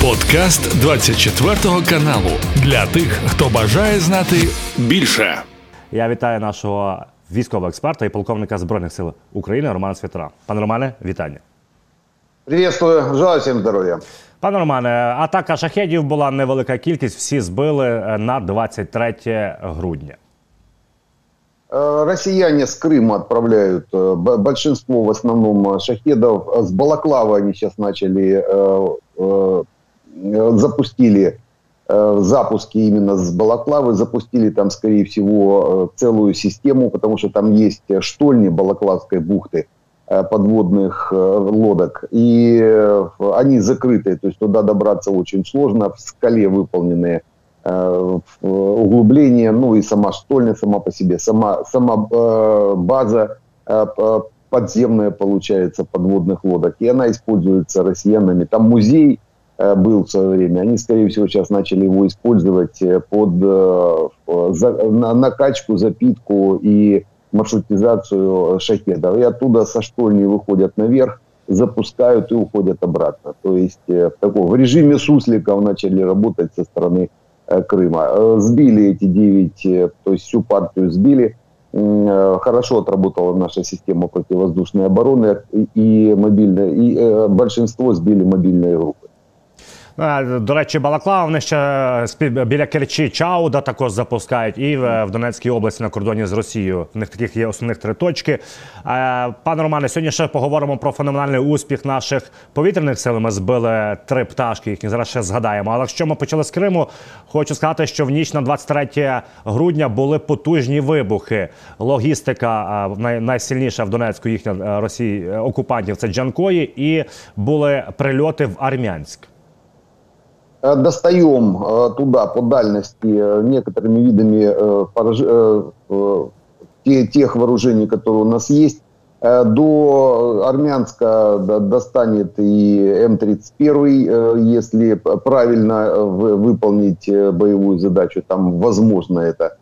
Подкаст 24 каналу для тих, хто бажає знати більше. Я вітаю нашого військового експерта і полковника Збройних сил України Романа Світера. Пане Романе, вітання. Приветствую, желаю всем здоров'я. Пане Романе, атака шахедів була невелика кількість, всі збили е, на 23 грудня. Э, Россияне с Крыма отправляют э, б- большинство в основном э, шахедов. Э, С Балаклава они сейчас начали, э, э, э, запустили э, запуски именно с Балаклавы, запустили там, скорее всего, э, целую систему, потому что там есть э, штольни Балаклавской бухты э, подводных э, лодок, и э, они закрытые, то есть туда добраться очень сложно, в скале выполненные э, углубление, ну и сама штольня сама по себе, сама, сама э, база э, подземная получается подводных лодок, и она используется россиянами. Там музей э, был в свое время, они, скорее всего, сейчас начали его использовать э, под э, за- на- накачку, запитку и маршрутизацию шахедов. И оттуда со штольни выходят наверх, запускают и уходят обратно. То есть э, в, таком, в режиме сусликов начали работать со стороны э, Крыма. Э, Сбили эти 9, э, то есть всю партию сбили. Э, Хорошо отработала наша система противовоздушной обороны и, мобильная, и э, большинство сбили мобильные группы. Е, До речі, Балаклава вони ще спі- біля Керчі Чауда також запускають, і в Донецькій області на кордоні з Росією. В них таких є основних три точки. Е, Пане Романе, сьогодні ще поговоримо про феноменальний успіх наших повітряних сил. Ми збили три пташки, їхні зараз ще згадаємо. Але якщо ми почали з Криму, хочу сказати, що в ніч на 23 грудня були потужні вибухи. Логістика е, найсильніша в Донецьку їхня е, Росії е, окупантів це Джанкої, і були прильоти в Армянськ. Э, достаем э, туда по дальности э, некоторыми видами тех вооружений, которые у нас есть. До Армянска до- достанет и М-31, э, если правильно вы- выполнить боевую задачу, там возможно это,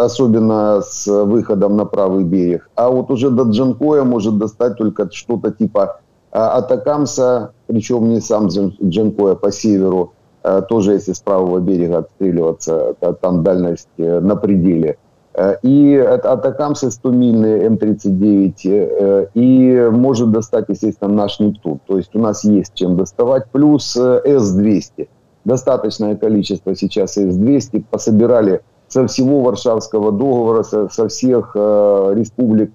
особенно с выходом на правый берег. А вот уже до Джанкоя может достать только что-то типа Атакамса, причем не сам Джан- Джанкоя по северу, э, тоже если с правого берега отстреливаться, та- там дальность э, на пределе. Э, И от Атакамса 100-мильный М-39, э, и может достать, естественно, наш Нептун. То есть у нас есть чем доставать, плюс э, С-200. Достаточное количество сейчас С-200 пособирали со всего Варшавского договора, со, всех республик,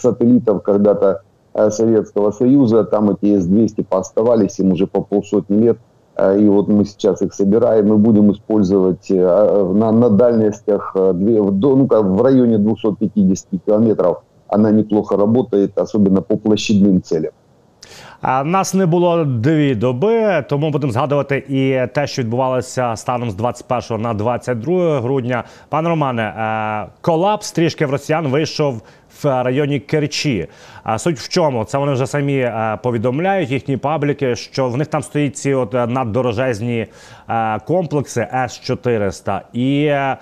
сателлитов когда-то Советского Союза. Там эти С-200 пооставались, им уже по полсотни лет. Э, И вот мы сейчас их собираем, мы будем использовать э, на, на дальностях э, две, в до- ну, как в районе 250 километров. Она неплохо работает, особенно по площадным целям. Нас не було дві доби, тому будемо згадувати і те, що відбувалося станом з 21 на 22 грудня. Пане Романе, е, колапс трішки в росіян вийшов в районі Керчі. Суть в чому? Це вони вже самі е, повідомляють їхні пабліки, що в них там стоїть ці от наддорожезні е, комплекси С-400. І е,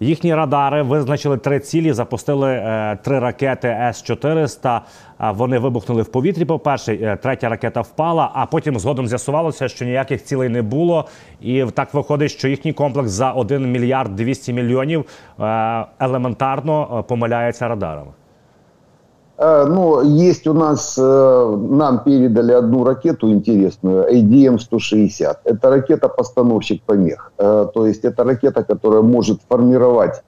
Їхні радари визначили три цілі, запустили е, три ракети С-400. Вони вибухнули в повітрі. По перше, е, третя ракета впала, а потім згодом з'ясувалося, що ніяких цілей не було. І так виходить, що їхній комплекс за 1 мільярд 200 мільйонів е, елементарно помиляється радарами. Ну, есть у нас, э, нам передали одну ракету интересную, ADM-160. Это ракета-постановщик помех. Э, То есть это ракета, которая может формировать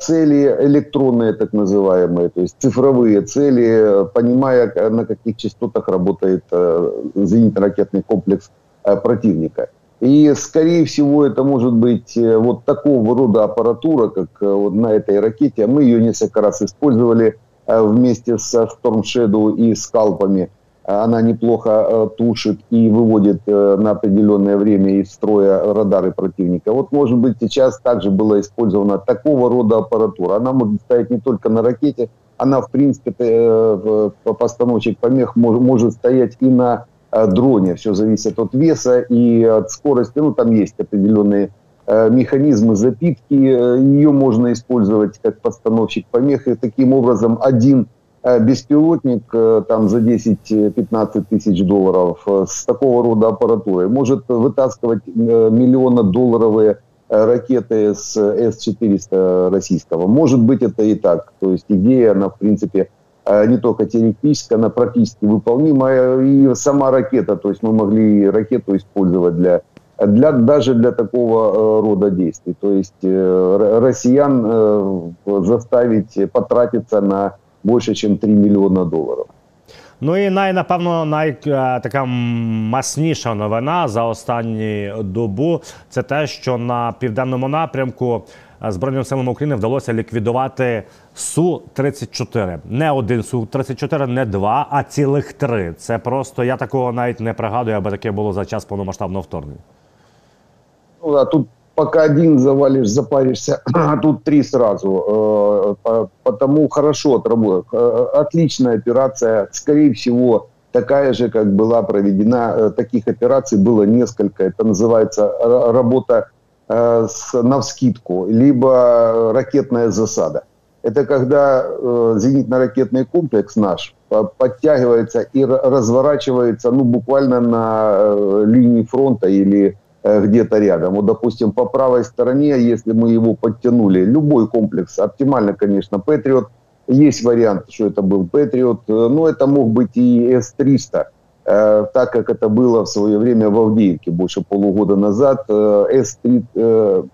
цели электронные, так называемые, то есть цифровые цели, понимая, на каких частотах работает зенитно-ракетный комплекс противника. И, скорее всего, это может быть вот такого рода аппаратура, как вот на этой ракете. Мы ее несколько раз использовали вместе со Storm Shadow и скалпами. Э, Она неплохо э, тушит и выводит э, на определенное время из строя радары противника. Вот, может быть, сейчас также была использована такого рода аппаратура. Она может стоять не только на ракете, она, в принципе, э, постановщик помех мож- может стоять и на э, дроне. Все зависит от веса и от скорости. Ну, там есть определенные э, механизмы запитки. Э, Ее можно использовать как постановщик помех. И таким образом один беспилотник там за 10-15 тысяч долларов с такого рода аппаратурой может вытаскивать миллионно-долларовые ракеты с С-400 российского. Может быть это и так. То есть идея, она в принципе не только теоретическая, она практически выполнимая. И сама ракета, то есть мы могли ракету использовать для для, даже для такого э, рода действий. То есть э, россиян э, заставить потратиться на больше, чем 3 мільйона доларів. Ну і най, напевно, най така масніша новина за останню добу це те, що на південному напрямку Збройним силам України вдалося ліквідувати су 34 Не один су 34 не два, а цілих три. Це просто я такого навіть не пригадую, аби таке було за час повномасштабного вторгнення. Ну, а тут пока один завалишь, запаришься, а тут три сразу. Э, потому хорошо отработал. Э, отличная операция. Скорее всего, такая же, как была проведена. Э, таких операций было несколько. Это называется работа с, навскидку, либо ракетная засада. Это когда зенитно-ракетный комплекс наш подтягивается и разворачивается ну, буквально на линии фронта или где-то рядом. Вот, допустим, по правой стороне, если мы его подтянули, любой комплекс, оптимально, конечно, Патриот, есть вариант, что это был Патриот, э, но это мог быть и С-300, э, так как это было в свое время в Авдеевке больше полугода назад. С-3,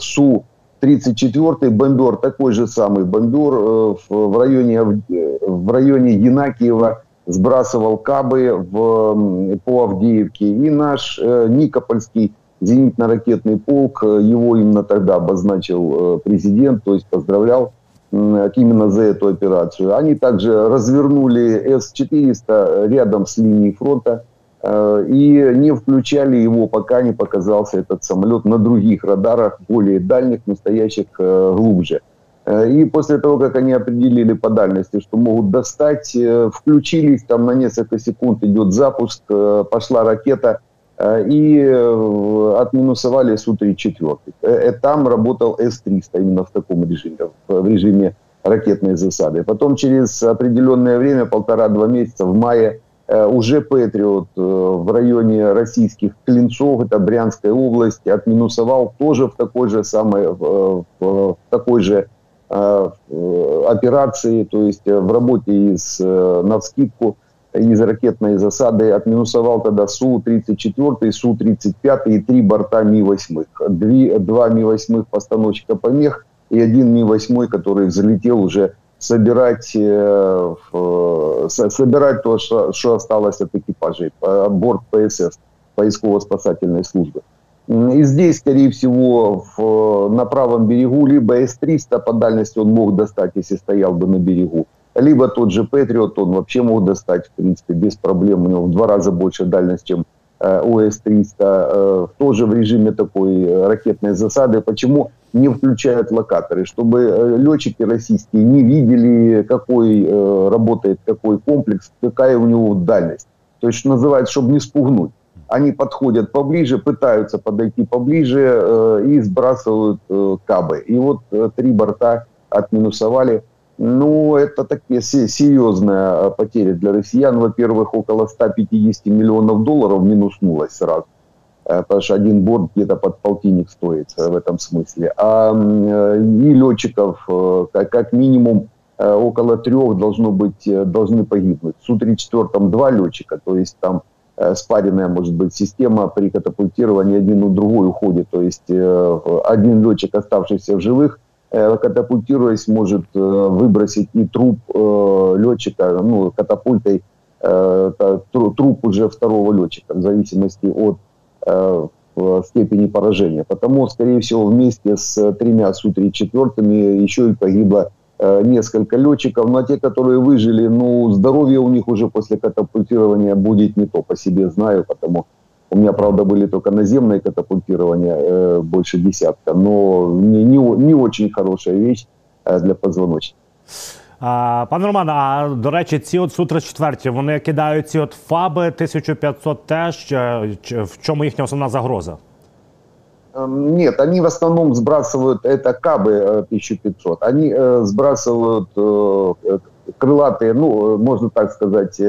Су-34 бомбер, такой же самый бомбер в районе, в районе Янакиева, сбрасывал кабы в, по Авдеевке. И наш э, Никопольский зенитно-ракетный полк, э, его именно тогда обозначил э, президент, то есть поздравлял именно за эту операцию. Они также развернули С-400 рядом с линией фронта э, и не включали его, пока не показался этот самолет на других радарах, более дальних, настоящих глубже. Э, и после того, как они определили по дальности, что могут достать, э, включились, там на несколько секунд идет запуск, э, пошла ракета, и отминусовали Су-34. Там работал С-300 именно в таком режиме, в режиме ракетной засады. Потом через определенное время, полтора-два месяца, в мае, уже Патриот в районе российских Клинцов, это Брянская область, отминусовал тоже в такой же самой, в такой же операции, то есть э, в работе из э, навскидку, из ракетной засады отминусовал тогда Су-34, Су-35 и три борта Ми-8. Два Ми-8 постановщика помех и один Ми-8, который взлетел уже собирать, собирать то, что, что осталось от экипажей, борт ПСС, поисково-спасательной службы. И здесь, скорее всего, в, на правом берегу либо С-300 по дальности он мог достать, если стоял бы на берегу, либо тот же Патриот он вообще мог достать, в принципе, без проблем. У него в два раза больше дальность, чем э, у С-300. Э, тоже в режиме такой э, ракетной засады. Почему не включают локаторы? Чтобы э, летчики российские не видели, какой э, работает какой комплекс, какая у него дальность. То есть, что называется, чтобы не спугнуть они подходят поближе, пытаются подойти поближе э, и сбрасывают э, кабы. И вот э, три борта отминусовали. Ну, это такие серьезная э, потеря для россиян. Во-первых, около 150 миллионов долларов минуснулось сразу. Э, потому что один борт где-то под полтинник стоит э, в этом смысле. А и летчиков как минимум около трех должно быть, должны погибнуть. Су-34 два летчика, то есть там спаренная, может быть, система при катапультировании один у другой уходит. То есть э, один летчик, оставшийся в живых, э, катапультируясь, может выбросить и труп летчика, ну, катапультой, труп уже второго летчика, в зависимости от степени поражения. Потому, скорее всего, вместе с тремя Су-34 еще и погибло Э, несколько летчиков, но те, которые выжили, ну, здоровье у них уже после катапультирования будет не то, по себе знаю, потому у меня, правда, были только наземные катапультирования, э, больше десятка, но не, не, не очень хорошая вещь э, для позвоночника. А, Пане Романе, а до речі, ці от Су-34, вони кидають ці от ФАБи 1500 теж, в чому їхня основна загроза? Эм, нет, они в основном сбрасывают, это кабы 1500, э, они э, сбрасывают э, крылатые, ну, можно так сказать,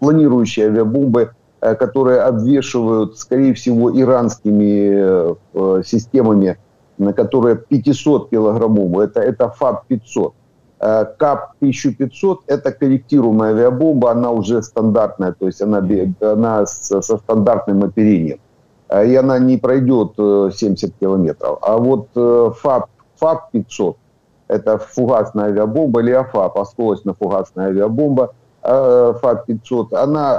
планирующие авиабомбы, которые обвешивают, скорее всего, иранскими системами, на которые 500 килограммовые. Это, это ФАБ-500. КАП-1500 – это корректируемая авиабомба, она уже стандартная, то есть она, она со стандартным оперением. И она не пройдет 70 километров. А вот ФАБ, ФАБ-500 – это фугасная авиабомба, или АФАП, осколочно-фугасная авиабомба, ФАБ-500, она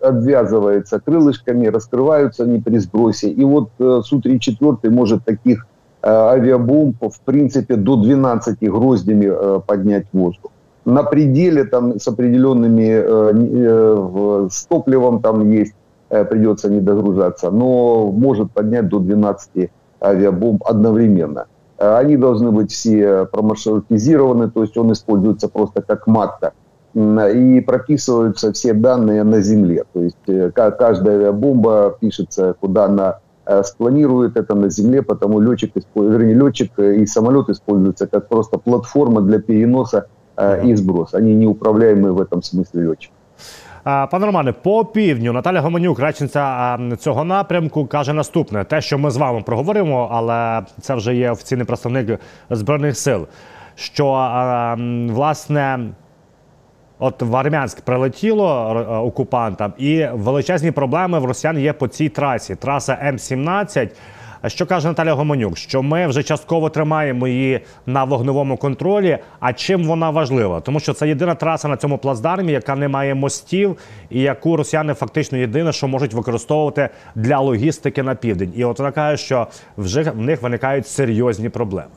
обвязывается крылышками, раскрываются они при сбросе. И вот Су-34 может таких Э, авиабомб, в принципе, до 12 гроздями э, поднять воздух. На пределе там с определенными, э, с топливом там есть, придется не догружаться, но может поднять до 12 авиабомб одновременно. Они должны быть все промаршрутизированы, то есть он используется просто как матка. И прописываются все данные на земле. То есть каждая авиабомба пишется, куда она Э, спланирует это на земле, потому летчик, вернее, летчик и самолет используются как просто платформа для переноса э, и сброса. Они неуправляемые в этом смысле летчик. Пане Романе, по півдню Наталя Гомонюк, речниця цього напрямку, каже наступне: те, що ми з вами проговоримо, але це вже є офіційний представник збройних сил. Що власне От в Армянськ прилетіло е, окупантам, і величезні проблеми в росіян є по цій трасі. Траса М-17. Що каже Наталя Гомонюк? Що ми вже частково тримаємо її на вогневому контролі. А чим вона важлива? Тому що це єдина траса на цьому плацдармі, яка не має мостів, і яку росіяни фактично єдине, що можуть використовувати для логістики на південь. І от вона каже, що вже в них виникають серйозні проблеми.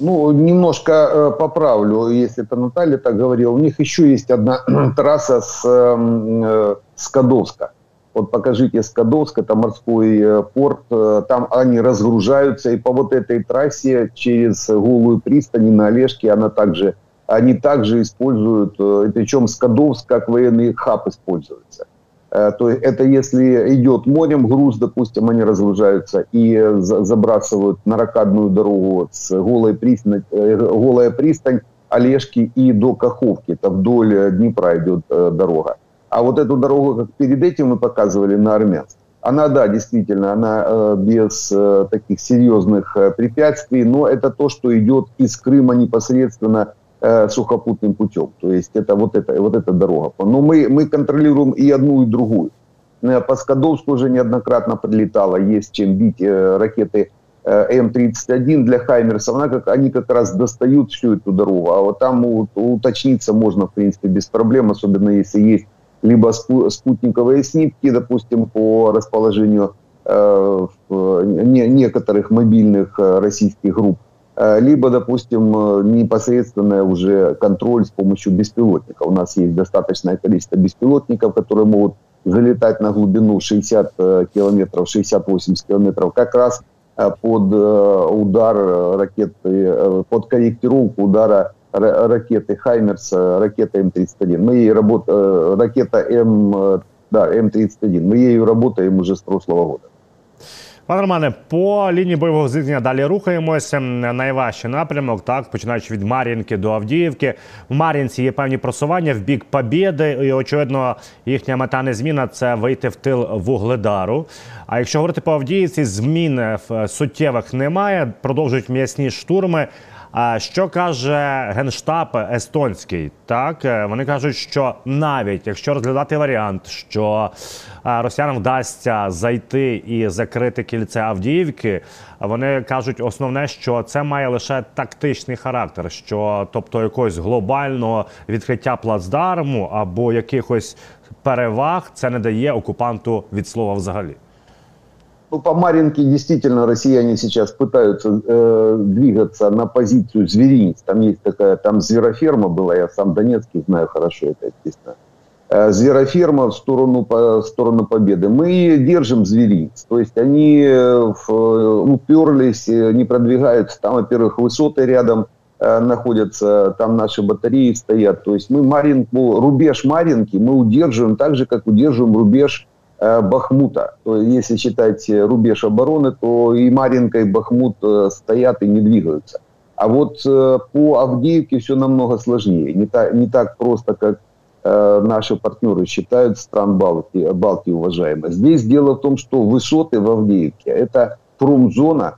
Ну, немножко э, поправлю, если это Наталья так говорила. У них еще есть одна трасса с эм, э, Скадовска. Вот покажите Скадовск, это морской э, порт, э, там они разгружаются, и по вот этой трассе через Голую пристань на Олежке она также, они также используют, э, причем Скадовск как военный хаб используется. То есть это если идет морем груз, допустим, они разгружаются и забрасывают на ракадную дорогу с голой пристань, голая пристань, Олежки и до Каховки, это вдоль Днепра идет дорога. А вот эту дорогу, как перед этим мы показывали на Армянск, она, да, действительно, она без таких серьезных препятствий, но это то, что идет из Крыма непосредственно э, сухопутным путем. То есть это вот, это, вот эта дорога. Но мы, мы контролируем и одну, и другую. Э, по Скадовску уже неоднократно прилетало, есть чем бить э, ракеты э, М-31 для Хаймерсов. Она как, они как раз достают всю эту дорогу. А вот там уточниться можно, в принципе, без проблем, особенно если есть либо спутниковые снимки, допустим, по расположению э, не, некоторых мобильных э, российских групп, Э, либо, допустим, э, непосредственный уже контроль с помощью беспилотника. У нас есть достаточное количество беспилотников, которые могут залетать на глубину 60 э, километров, 60-80 километров, как раз под удар ракеты, под корректировку удара ракеты «Хаймерс», ракета М-31. Мы ей работаем, ракета М, да, М-31. Мы ею работаем уже с прошлого года. Пане Романе, по лінії бойового зіткнення далі рухаємося. Найважчий напрямок, так починаючи від Мар'їнки до Авдіївки. В Мар'їнці є певні просування в бік Побєди, і очевидно, їхня мета не зміна це вийти в тил вугледару. А якщо говорити по Авдіївці, змін суттєвих немає. Продовжують м'ясні штурми. А що каже генштаб естонський? Так е, вони кажуть, що навіть якщо розглядати варіант, що е, росіянам вдасться зайти і закрити кільце Авдіївки, вони кажуть, основне, що це має лише тактичний характер, що тобто якогось глобального відкриття плацдарму або якихось переваг це не дає окупанту від слова взагалі. Ну, по Маринке действительно россияне сейчас пытаются э, двигаться на позицию зверинец. Там есть такая, там звероферма была, я сам Донецкий знаю хорошо это, естественно. Э, звероферма в сторону, по, в сторону победы. Мы держим зверинец. То есть они э, в, уперлись, э, не продвигаются. Там, во-первых, высоты рядом э, находятся, там наши батареи стоят. То есть мы Маринку, рубеж Маринки мы удерживаем так же, как удерживаем рубеж Бахмута. То если считать рубеж обороны, то и Маринка, и Бахмут э, стоят и не двигаются. А вот э, по Авдеевке все намного сложнее. Не, та, не так просто, как э, наши партнеры считают стран Балтии, Балтии уважаемые. Здесь дело в том, что высоты в Авдеевке – это промзона,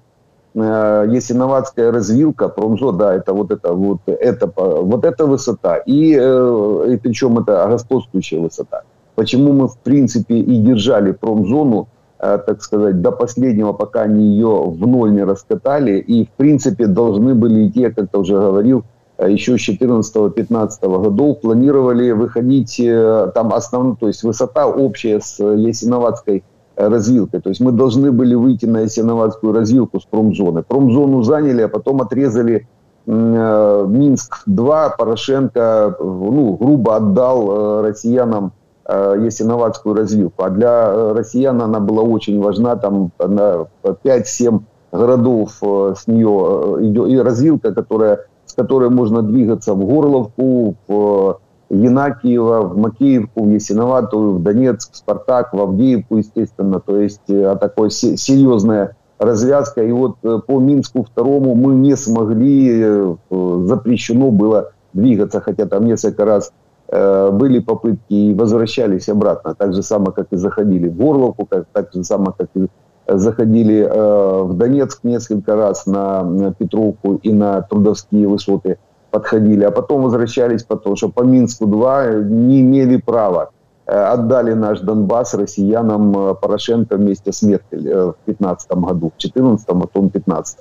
э, Ясиноватская развилка, промзо, да, это вот это вот, это, вот эта высота, и, э, и причем это господствующая высота. Почему мы, в принципе, и держали промзону, э, так сказать, до последнего, пока они ее в ноль не раскатали, и, в принципе, должны были идти, я как-то уже говорил, э, еще с 14-15 годов планировали выходить э, там основную, то есть высота общая с Ясиноватской развилкой. То есть мы должны были выйти на Ясиноватскую развилку с промзоны. Промзону заняли, а потом отрезали Минск-2. Порошенко ну, грубо отдал россиянам Э, Ясиноватскую развилку. А для э, россиян она была очень важна. Там на 5-7 городов э, с нее идет и развилка, которая, с которой можно двигаться в Горловку, в Янакиево, в Макеевку, в Ясиноватую, в Донецк, в Спартак, в Авдеевку, естественно. То есть а такой серьезная развязка. И вот по Минску второму мы не смогли, запрещено было двигаться, хотя там несколько раз были попытки и возвращались обратно, так же самое, как и заходили в Горловку, как, так же самое, как и заходили э, в Донецк несколько раз на, на Петровку и на Трудовские высоты подходили, а потом возвращались, потому что по Минску-2 не имели права. Э, отдали наш Донбасс россиянам э, Порошенко вместе с Меркель э, в 2015 году, в 2014, а потом в 2015.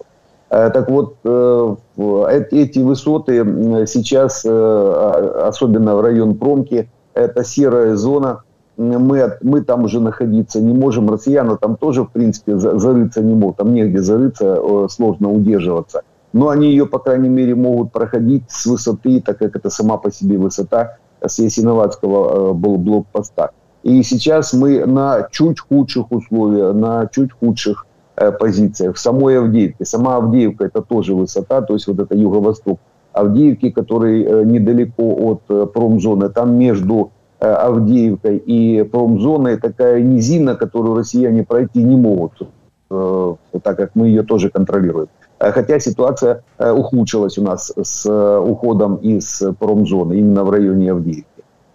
Э, так вот, э, эти высоты сейчас, э, особенно в район Промки, это серая зона. Мы, мы там уже находиться не можем. Россияне там тоже, в принципе, зарыться не могут. Там негде зарыться, сложно удерживаться. Но они ее, по крайней мере, могут проходить с высоты, так как это сама по себе высота с Ясиноватского блокпоста. И сейчас мы на чуть худших условиях, на чуть худших позициях. В самой Авдеевке. Сама Авдеевка это тоже высота, то есть вот это юго-восток Авдеевки, который э, недалеко от э, промзоны. Там между Авдеевкой и промзоной такая низина, которую россияне пройти не могут, так как мы ее тоже контролируем. Хотя ситуация ухудшилась у нас с уходом из промзоны, именно в районе Авдеевки.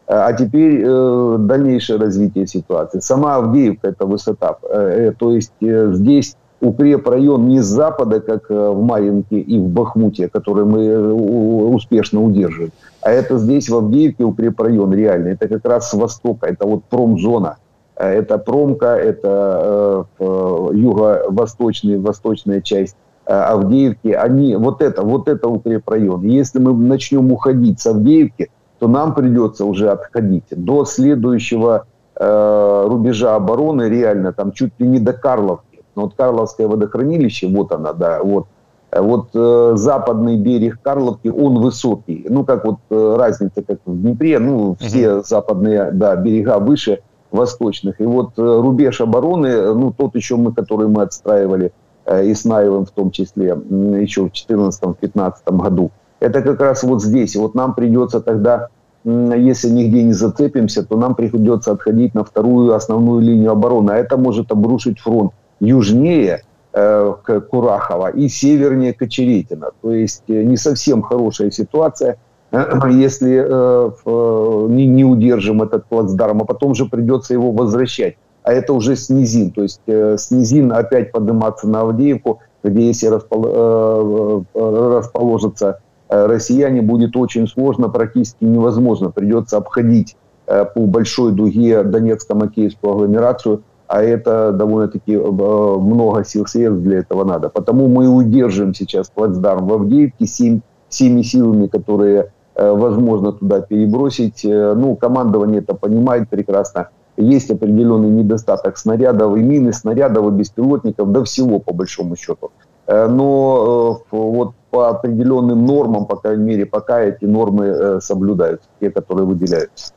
А теперь э, дальнейшее развитие ситуации. Сама Авдеевка – это высота. Э, то есть э, здесь укрепрайон не с запада, как э, в Маринке и в Бахмуте, который мы э, успешно удерживаем, а это здесь в Авдеевке укрепрайон реальный. Это как раз с востока, это вот промзона. Э, это промка, это э, юго-восточная восточная часть Авдеевки. Они, вот это, вот это укрепрайон. Если мы начнем уходить с Авдеевки, то нам придется уже отходить до следующего э, рубежа обороны, реально там чуть ли не до Карловки. Но вот Карловское водохранилище, вот она, да, вот. Вот э, западный берег Карловки, он высокий. Ну, как вот э, разница, как в Днепре, ну, все uh-huh. западные, да, берега выше восточных. И вот э, рубеж обороны, ну, тот еще мы, который мы отстраивали, э, и Иснаевым в том числе, еще в 2014-2015 году, это как раз вот здесь. Вот нам придется тогда, если нигде не зацепимся, то нам придется отходить на вторую основную линию обороны. А это может обрушить фронт южнее э, Курахова и севернее Кочеретина. То есть э, не совсем хорошая ситуация, если э, э, не, не удержим этот плацдарм, а потом же придется его возвращать. А это уже с низин, то есть э, с низин опять подниматься на Авдеевку, где если распол, э, э расположится Э, россияне будет очень сложно, практически невозможно. Придется обходить э, по большой дуге Донецко-Макеевскую агломерацию, а это довольно-таки э, много сил средств для этого надо. Потому мы удерживаем сейчас плацдарм в Авдеевке всеми, всеми силами, которые возможно туда перебросить. Ну, командование это понимает прекрасно. Есть определенный недостаток снарядов и мины, снарядов и беспилотников, до всего по большому счету. Но вот по определенным нормам, по крайней мере, пока эти нормы э, соблюдаются, те, которые выделяются.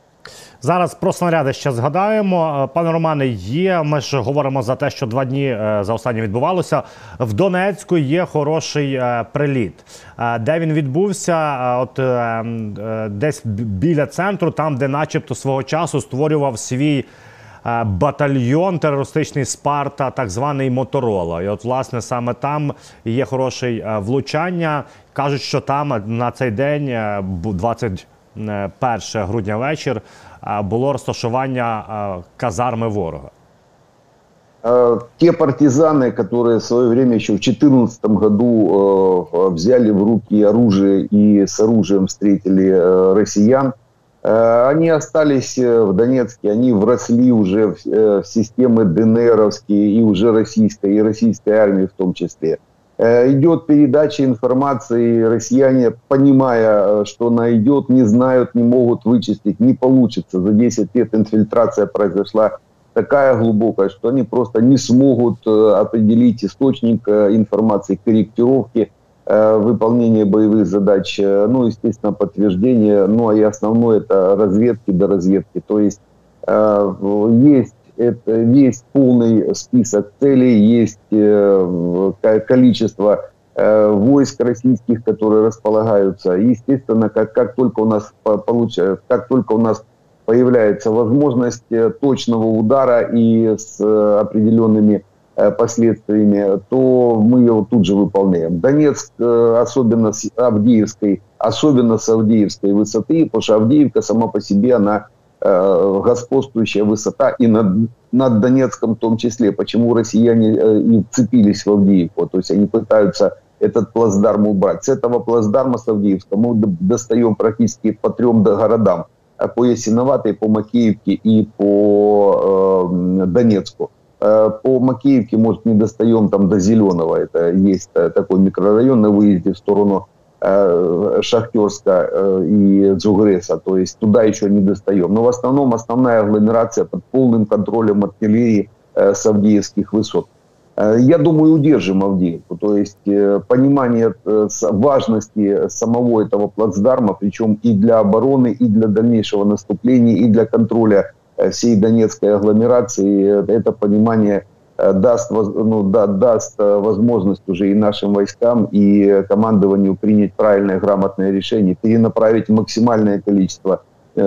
Зараз про снаряди ще згадаємо. Е, пане Романе, є. Ми ж говоримо за те, що два дні е, за останні відбувалося. В Донецьку є хороший е, приліт. Де він відбувся? От десь біля центру, там, де, начебто, свого часу створював свій батальйон терористичний Спарта, так званий Моторола. І от, власне, саме там є хороше влучання. Кажуть, що там на цей день, 21 грудня вечір, було розташування казарми ворога. Те партизаны, которые в свое время еще в 2014 году взяли в руки оружие и с оружием встретили россиян, они остались в Донецке, они вросли уже в системы ДНРовские и уже российской, и российской армии в том числе. Идет передача информации, россияне, понимая, что она идет, не знают, не могут вычислить, не получится. За 10 лет инфильтрация произошла такая глубокая, что они просто не смогут э, определить источник э, информации, корректировки э, выполнения боевых задач, ну, естественно, подтверждение, ну, а и основное это разведки до разведки. То есть есть это весь полный список целей, есть количество войск российских, которые располагаются. И, естественно, как, как только у нас получается, как только у нас появляется возможность э, точного удара и с э, определенными э, последствиями, то мы его тут же выполняем. Донецк, особенно с Авдеевской, особенно с Авдеевской высоты, потому что Авдеевка сама по себе, она господствующая высота и над, над Донецком в том числе. Почему россияне и цепились в Авдеевку? То есть они пытаются этот плацдарм убрать. С этого плацдарма с Авдеевска мы достаем практически по трем городам по Ясиноватой, по Макеевке и по э, Донецку. Э, по Макеевке, может, не достаем там до Зеленого. Это есть э, такой микрорайон на выезде в сторону э, Шахтерска и Дзугреса. То есть туда еще не достаем. Но в основном основная агломерация под полным контролем артиллерии с Авдеевских высот. Я думаю, удержим Авдеевку. То есть понимание важности самого этого плацдарма, причем и для обороны, и для дальнейшего наступления, и для контроля всей донецкой агломерации, это понимание даст, ну, да, даст возможность уже и нашим войскам, и командованию принять правильное, грамотное решение, перенаправить максимальное количество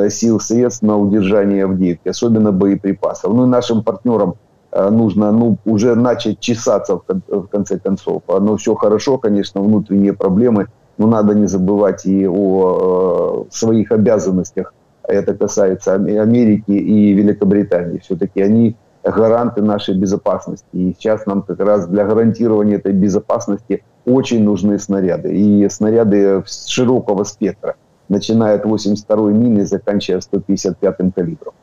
сил, средств на удержание Авдеевки, особенно боеприпасов. Ну и нашим партнерам Э, нужно ну, уже начать чесаться в конце концов. Но все хорошо, конечно, внутренние проблемы, но надо не забывать и о э, своих обязанностях. Это касается Америки и Великобритании. Все-таки они гаранты нашей безопасности. И сейчас нам как раз для гарантирования этой безопасности очень нужны снаряды. И снаряды широкого спектра, начиная от 82-й мины и заканчивая 155-м калибром.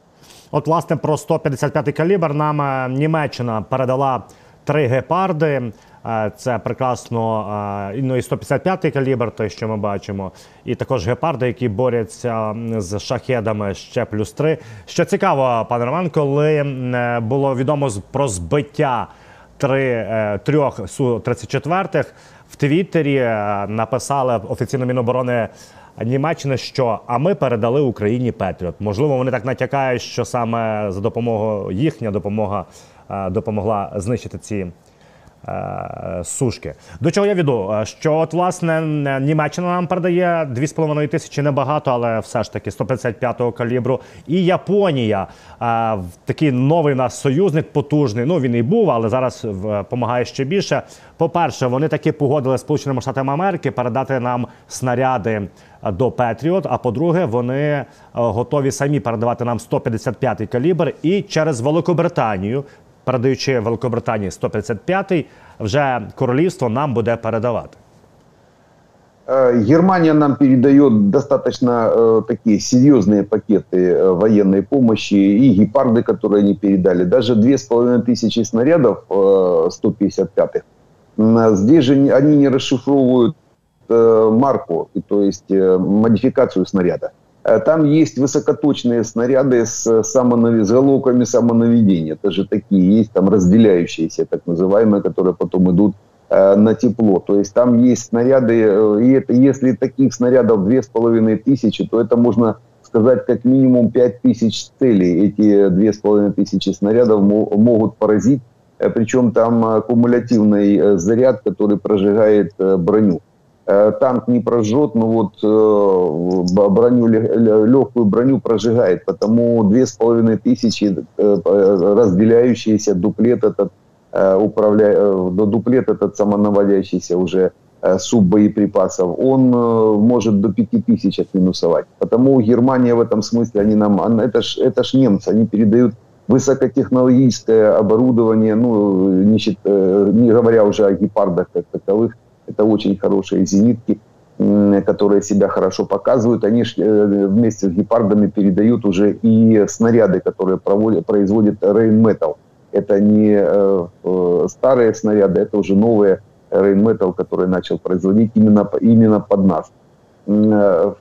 От, власне, про 155 калібр нам е, Німеччина передала три гепарди. Е, це прекрасно е, ну, і 155 калібр, той, що ми бачимо, і також гепарди, які борються з шахедами ще плюс три. Що цікаво, пане Роман, коли було відомо про збиття три трьох су 34 в Твіттері написали офіційно Міноборони Німеччини, що а ми передали Україні Петріот. Можливо, вони так натякають, що саме за допомогою їхня допомога е, допомогла знищити ці. Е, сушки. До чого я веду? Е, що от власне Німеччина нам передає 2,5 тисячі небагато, але все ж таки 155-го калібру. І Японія такий новий наш союзник, потужний. Ну він і був, але зараз допомагає ще більше. По-перше, вони таки погодили Сполученими Штатами Америки передати нам снаряди до Петріот. А по-друге, вони е, готові самі передавати нам 155-й калібр і через Великобританію, передаючи Великобританії 155-й, вже королівство нам буде передавати. Е, Германия нам передает достаточно э, такие серьезные пакеты э, военной помощи и гепарды, которые они передали. Даже 2500 снарядов э, 155-х. Здесь же они не расшифровывают Э, марку, то есть э, модификацию снаряда. Э, там есть высокоточные снаряды с, самонав... с головками самонаведения. Это же такие есть, там разделяющиеся, так называемые, которые потом идут э, на тепло. То есть там есть снаряды, и это, если таких снарядов две с половиной тысячи, то это можно сказать как минимум пять тысяч целей. Эти две с половиной тысячи снарядов могут поразить. Причем там кумулятивный заряд, который прожигает броню. Танк не прожжет, но вот броню, легкую броню прожигает. Потому две с половиной тысячи разделяющиеся дуплет этот, управля... дуплет этот самонаводящийся уже суббоеприпасов, он может до 5000 отминусовать. Потому Германия в этом смысле, они нам, это ж, это ж немцы, они передают высокотехнологическое оборудование, ну, не, не говоря уже о гепардах как таковых, это очень хорошие зенитки, которые себя хорошо показывают. Они э, вместе с гепардами передают уже и снаряды, которые проводят, производит Rain Metal. Это не э, э, старые снаряды, это уже новые Rain Metal, который начал производить именно, именно под нас. Но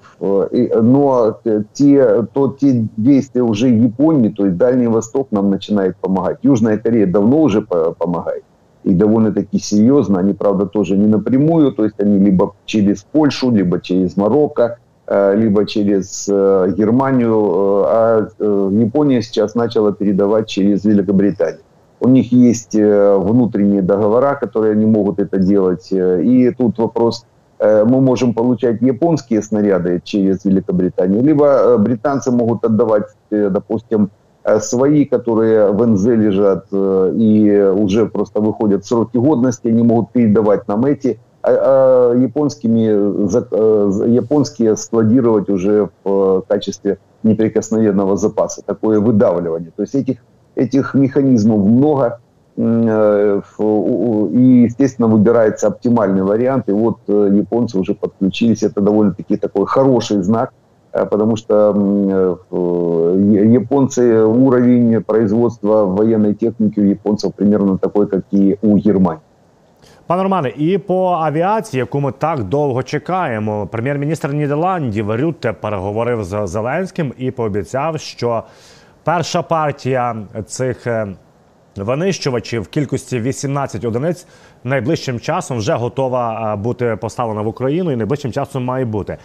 те, то, те действия уже Японии, то есть Дальний Восток нам начинает помогать. Южная Корея давно уже помогает и довольно-таки серьезно. Они, правда, тоже не напрямую, то есть они либо через Польшу, либо через Марокко, э, либо через э, Германию, э, а Япония сейчас начала передавать через Великобританию. У них есть внутренние договора, которые они могут это делать. И тут вопрос, мы можем получать японские снаряды через Великобританию, либо британцы могут отдавать, допустим, свои, которые в НЗ лежат э, и уже просто выходят сроки годности, они могут передавать нам эти, а, а японскими, э, японские складировать уже в качестве неприкосновенного запаса, такое выдавливание. То есть этих, этих механизмов много, и, естественно, выбирается оптимальный вариант, и вот японцы уже подключились, это довольно-таки такой хороший знак, Э, потому что э, японцы, уровень производства военной техники у японцев примерно такой, как і у Германії. Пане Романе, і по авіації, яку ми так довго чекаємо, прем'єр-міністр Нідерландів Рютте переговорив з Зеленським і пообіцяв, що перша партія цих е, винищувачів в кількості 18 одиниць найближчим часом вже готова бути поставлена в Україну, і найближчим часом має бути.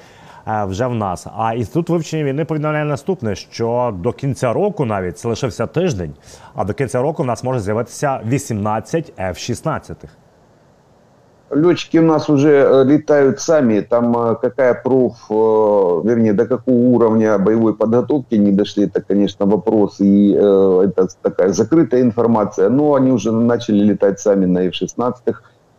Е, вже в нас. А інститут вивчення війни повідомляє наступне: що до кінця року навіть це лишився тиждень, а до кінця року в нас може з'явитися 18 F-16. Летчики у нас уже э, летают сами, там э, какая проф, э, вернее, до какого уровня боевой подготовки не дошли, это, конечно, вопрос, и это такая закрытая информация, но они уже начали летать сами на F-16.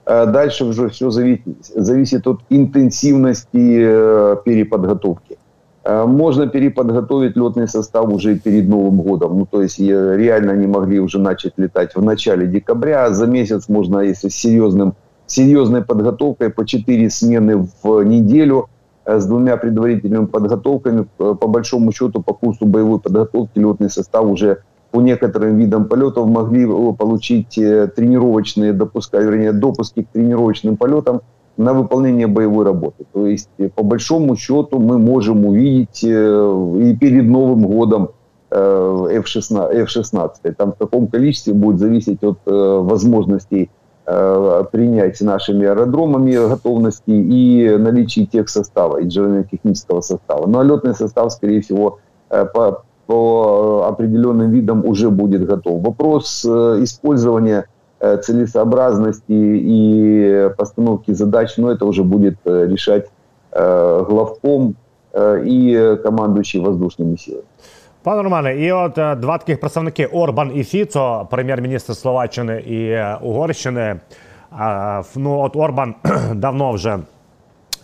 Э, дальше уже все зависит, зависит от интенсивности э, переподготовки. Э, можно переподготовить летный состав уже перед Новым годом. Ну, то есть реально они могли уже начать летать в начале декабря. За месяц можно, если с серьезным, серьезной подготовкой, по 4 смены в неделю, с двумя предварительными подготовками, по большому счету, по курсу боевой подготовки летный состав уже по некоторым видам полетов могли э, получить э, тренировочные допуска, вернее, допуски к тренировочным полетам на выполнение боевой работы. То есть, э, по большому счету, мы можем увидеть и перед Новым годом F-16, F-16. Там в каком количестве будет зависеть от возможностей принять нашими аэродромами готовности и наличия тех состава, инженерно-технического состава. Но летный состав, скорее всего, по, по э, определенным видам уже будет готов. Вопрос э, использования э, целесообразности и постановки задач, но ну, это уже будет решать главком і командуючий воздушними силами. Пане Романе, і от два таких представники Орбан і Фіцо, прем'єр-міністр Словаччини і Угорщини. Ну от Орбан давно вже Е,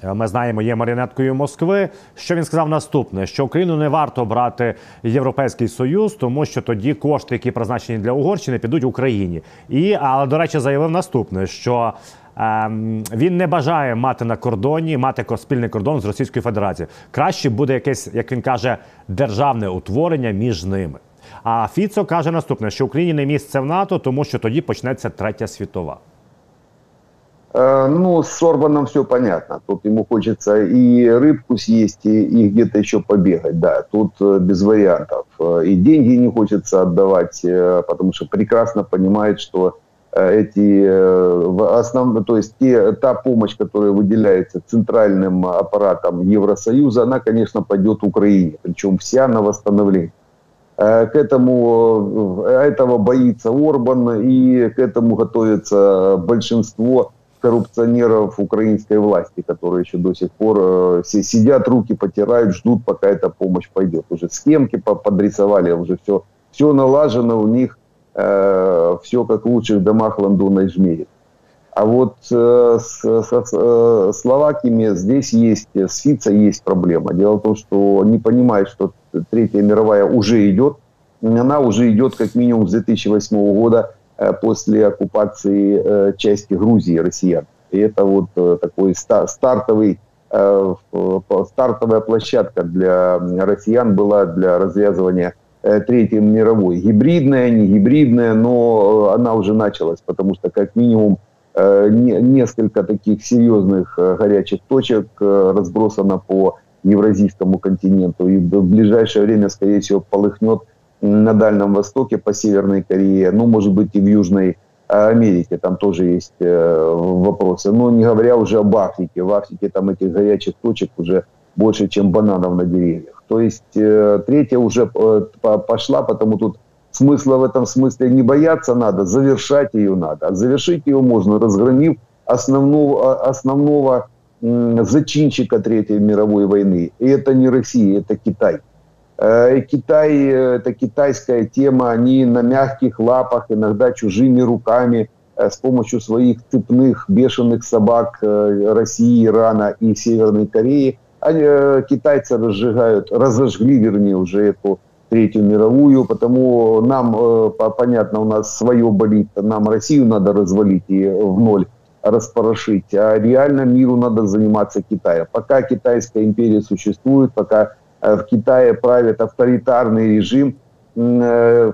ми знаємо, є маріонеткою Москви. Що він сказав наступне: що Україну не варто брати європейський союз, тому що тоді кошти, які призначені для Угорщини, підуть Україні. І але до речі, заявив наступне: що ем, він не бажає мати на кордоні, мати спільний кордон з Російською Федерацією. Краще буде якесь, як він каже, державне утворення між ними. А Фіцо каже наступне: що Україні не місце в НАТО, тому що тоді почнеться третя світова. Э, ну, с Орбаном все понятно. Тут ему хочется и рыбку съесть, и, где-то еще побегать. Да, тут э, без вариантов. Э, и деньги не хочется отдавать, потому что прекрасно понимает, что эти основные, то есть те, та помощь, которая выделяется центральным аппаратом Евросоюза, она, конечно, пойдет Украине, причем вся на восстановление. К этому этого боится Орбан, и к этому готовится большинство коррупционеров украинской власти, которые еще до сих пор э, сидят, руки потирают, ждут, пока эта помощь пойдет. Уже схемки подрисовали, уже все, все налажено у них, э, все как в лучших домах Лондона и Жмерит. А вот э, с, с, э, Словакиями здесь есть, с Фица есть проблема. Дело в том, что не понимает, что Третья мировая уже идет. Она уже идет как минимум с 2008 года после оккупации э, части Грузии россиян. И это вот э, такой ста- стартовый э, стартовая площадка для россиян была для развязывания э, Третьей мировой. Гибридная, не гибридная, но э, она уже началась, потому что как минимум Э, несколько таких серьезных э, горячих точек э, разбросано по Евразийскому континенту. И в ближайшее время, скорее всего, полыхнет на Дальнем Востоке, по Северной Корее, ну, может быть, и в Южной Америке, там тоже есть вопросы. Но не говоря уже об Африке. В Африке там этих горячих точек уже больше, чем бананов на деревьях. То есть третья уже пошла, потому тут смысла в этом смысле не бояться надо, завершать ее надо. А завершить ее можно, разгромив основного, основного зачинщика Третьей мировой войны. И это не Россия, это Китай. Э, Китай, это китайская тема, они на мягких лапах, иногда чужими руками, э, с помощью своих цепных бешеных собак э, России, Ирана и Северной Кореи, они, китайцы разжигают, разожгли, вернее, уже эту Третью мировую, потому нам, э, понятно, у нас свое болит, нам Россию надо развалить и в ноль распорошить, а реально миру надо заниматься Китаем. Пока Китайская империя существует, пока э, в Китае правит авторитарный режим, э,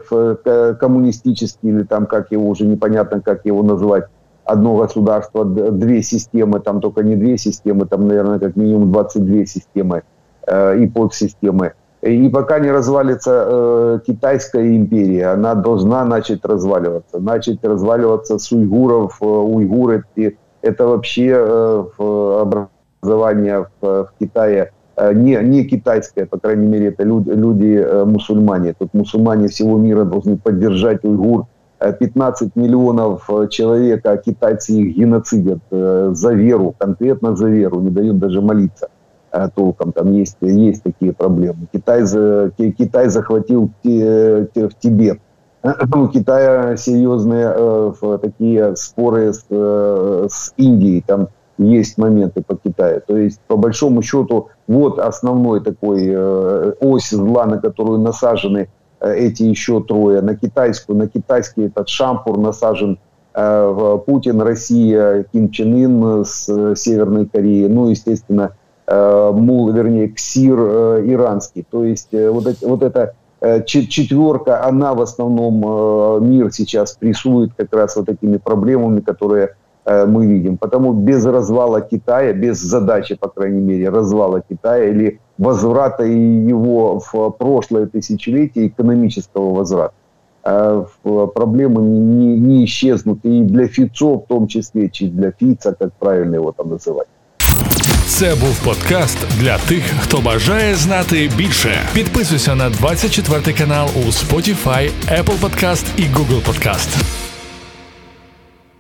коммунистический или там, как его уже непонятно, как его называть, одно государство, две системы, там только не две системы, там, наверное, как минимум 22 системы и подсистемы. И пока не развалится э, Китайская империя, она должна начать разваливаться. Начать разваливаться с уйгуров. Э, уйгуры – это вообще э, образование в, в Китае э, не, не китайское, по крайней мере, это люди, люди э, мусульмане. Тут мусульмане всего мира должны поддержать уйгур. 15 э, миллионов э, человек, а китайцы их геноцидят э, за веру, конкретно за веру, не дают даже молиться. Э, толком. Там есть, есть такие проблемы. Китай, Китай захватил в Тибет. У Китая серьезные э, такие споры с, э, с Индией. Там есть моменты по Китаю. То есть, по большому счету, вот основной такой ось зла, на которую насажены эти еще трое. На китайскую, на китайский этот шампур насажен Путин, Россия, Ким Чен Ын с Северной Кореи. Ну, естественно, Э, мул, вернее, ксир э, иранский. То есть э, вот, эти, вот эта четверка, она в основном мир сейчас прессует как раз вот такими проблемами, которые мы видим. Потому без развала Китая, без задачи, по крайней мере, развала Китая или возврата его в прошлое тысячелетие, экономического возврата, проблемы не, не исчезнут и для Фицо в том числе, чи для Фица, как правильно его там называть. Це був подкаст для тих, хто бажає знати більше. Підписуйся на 24 канал у Spotify, Apple Podcast і Google Podcast.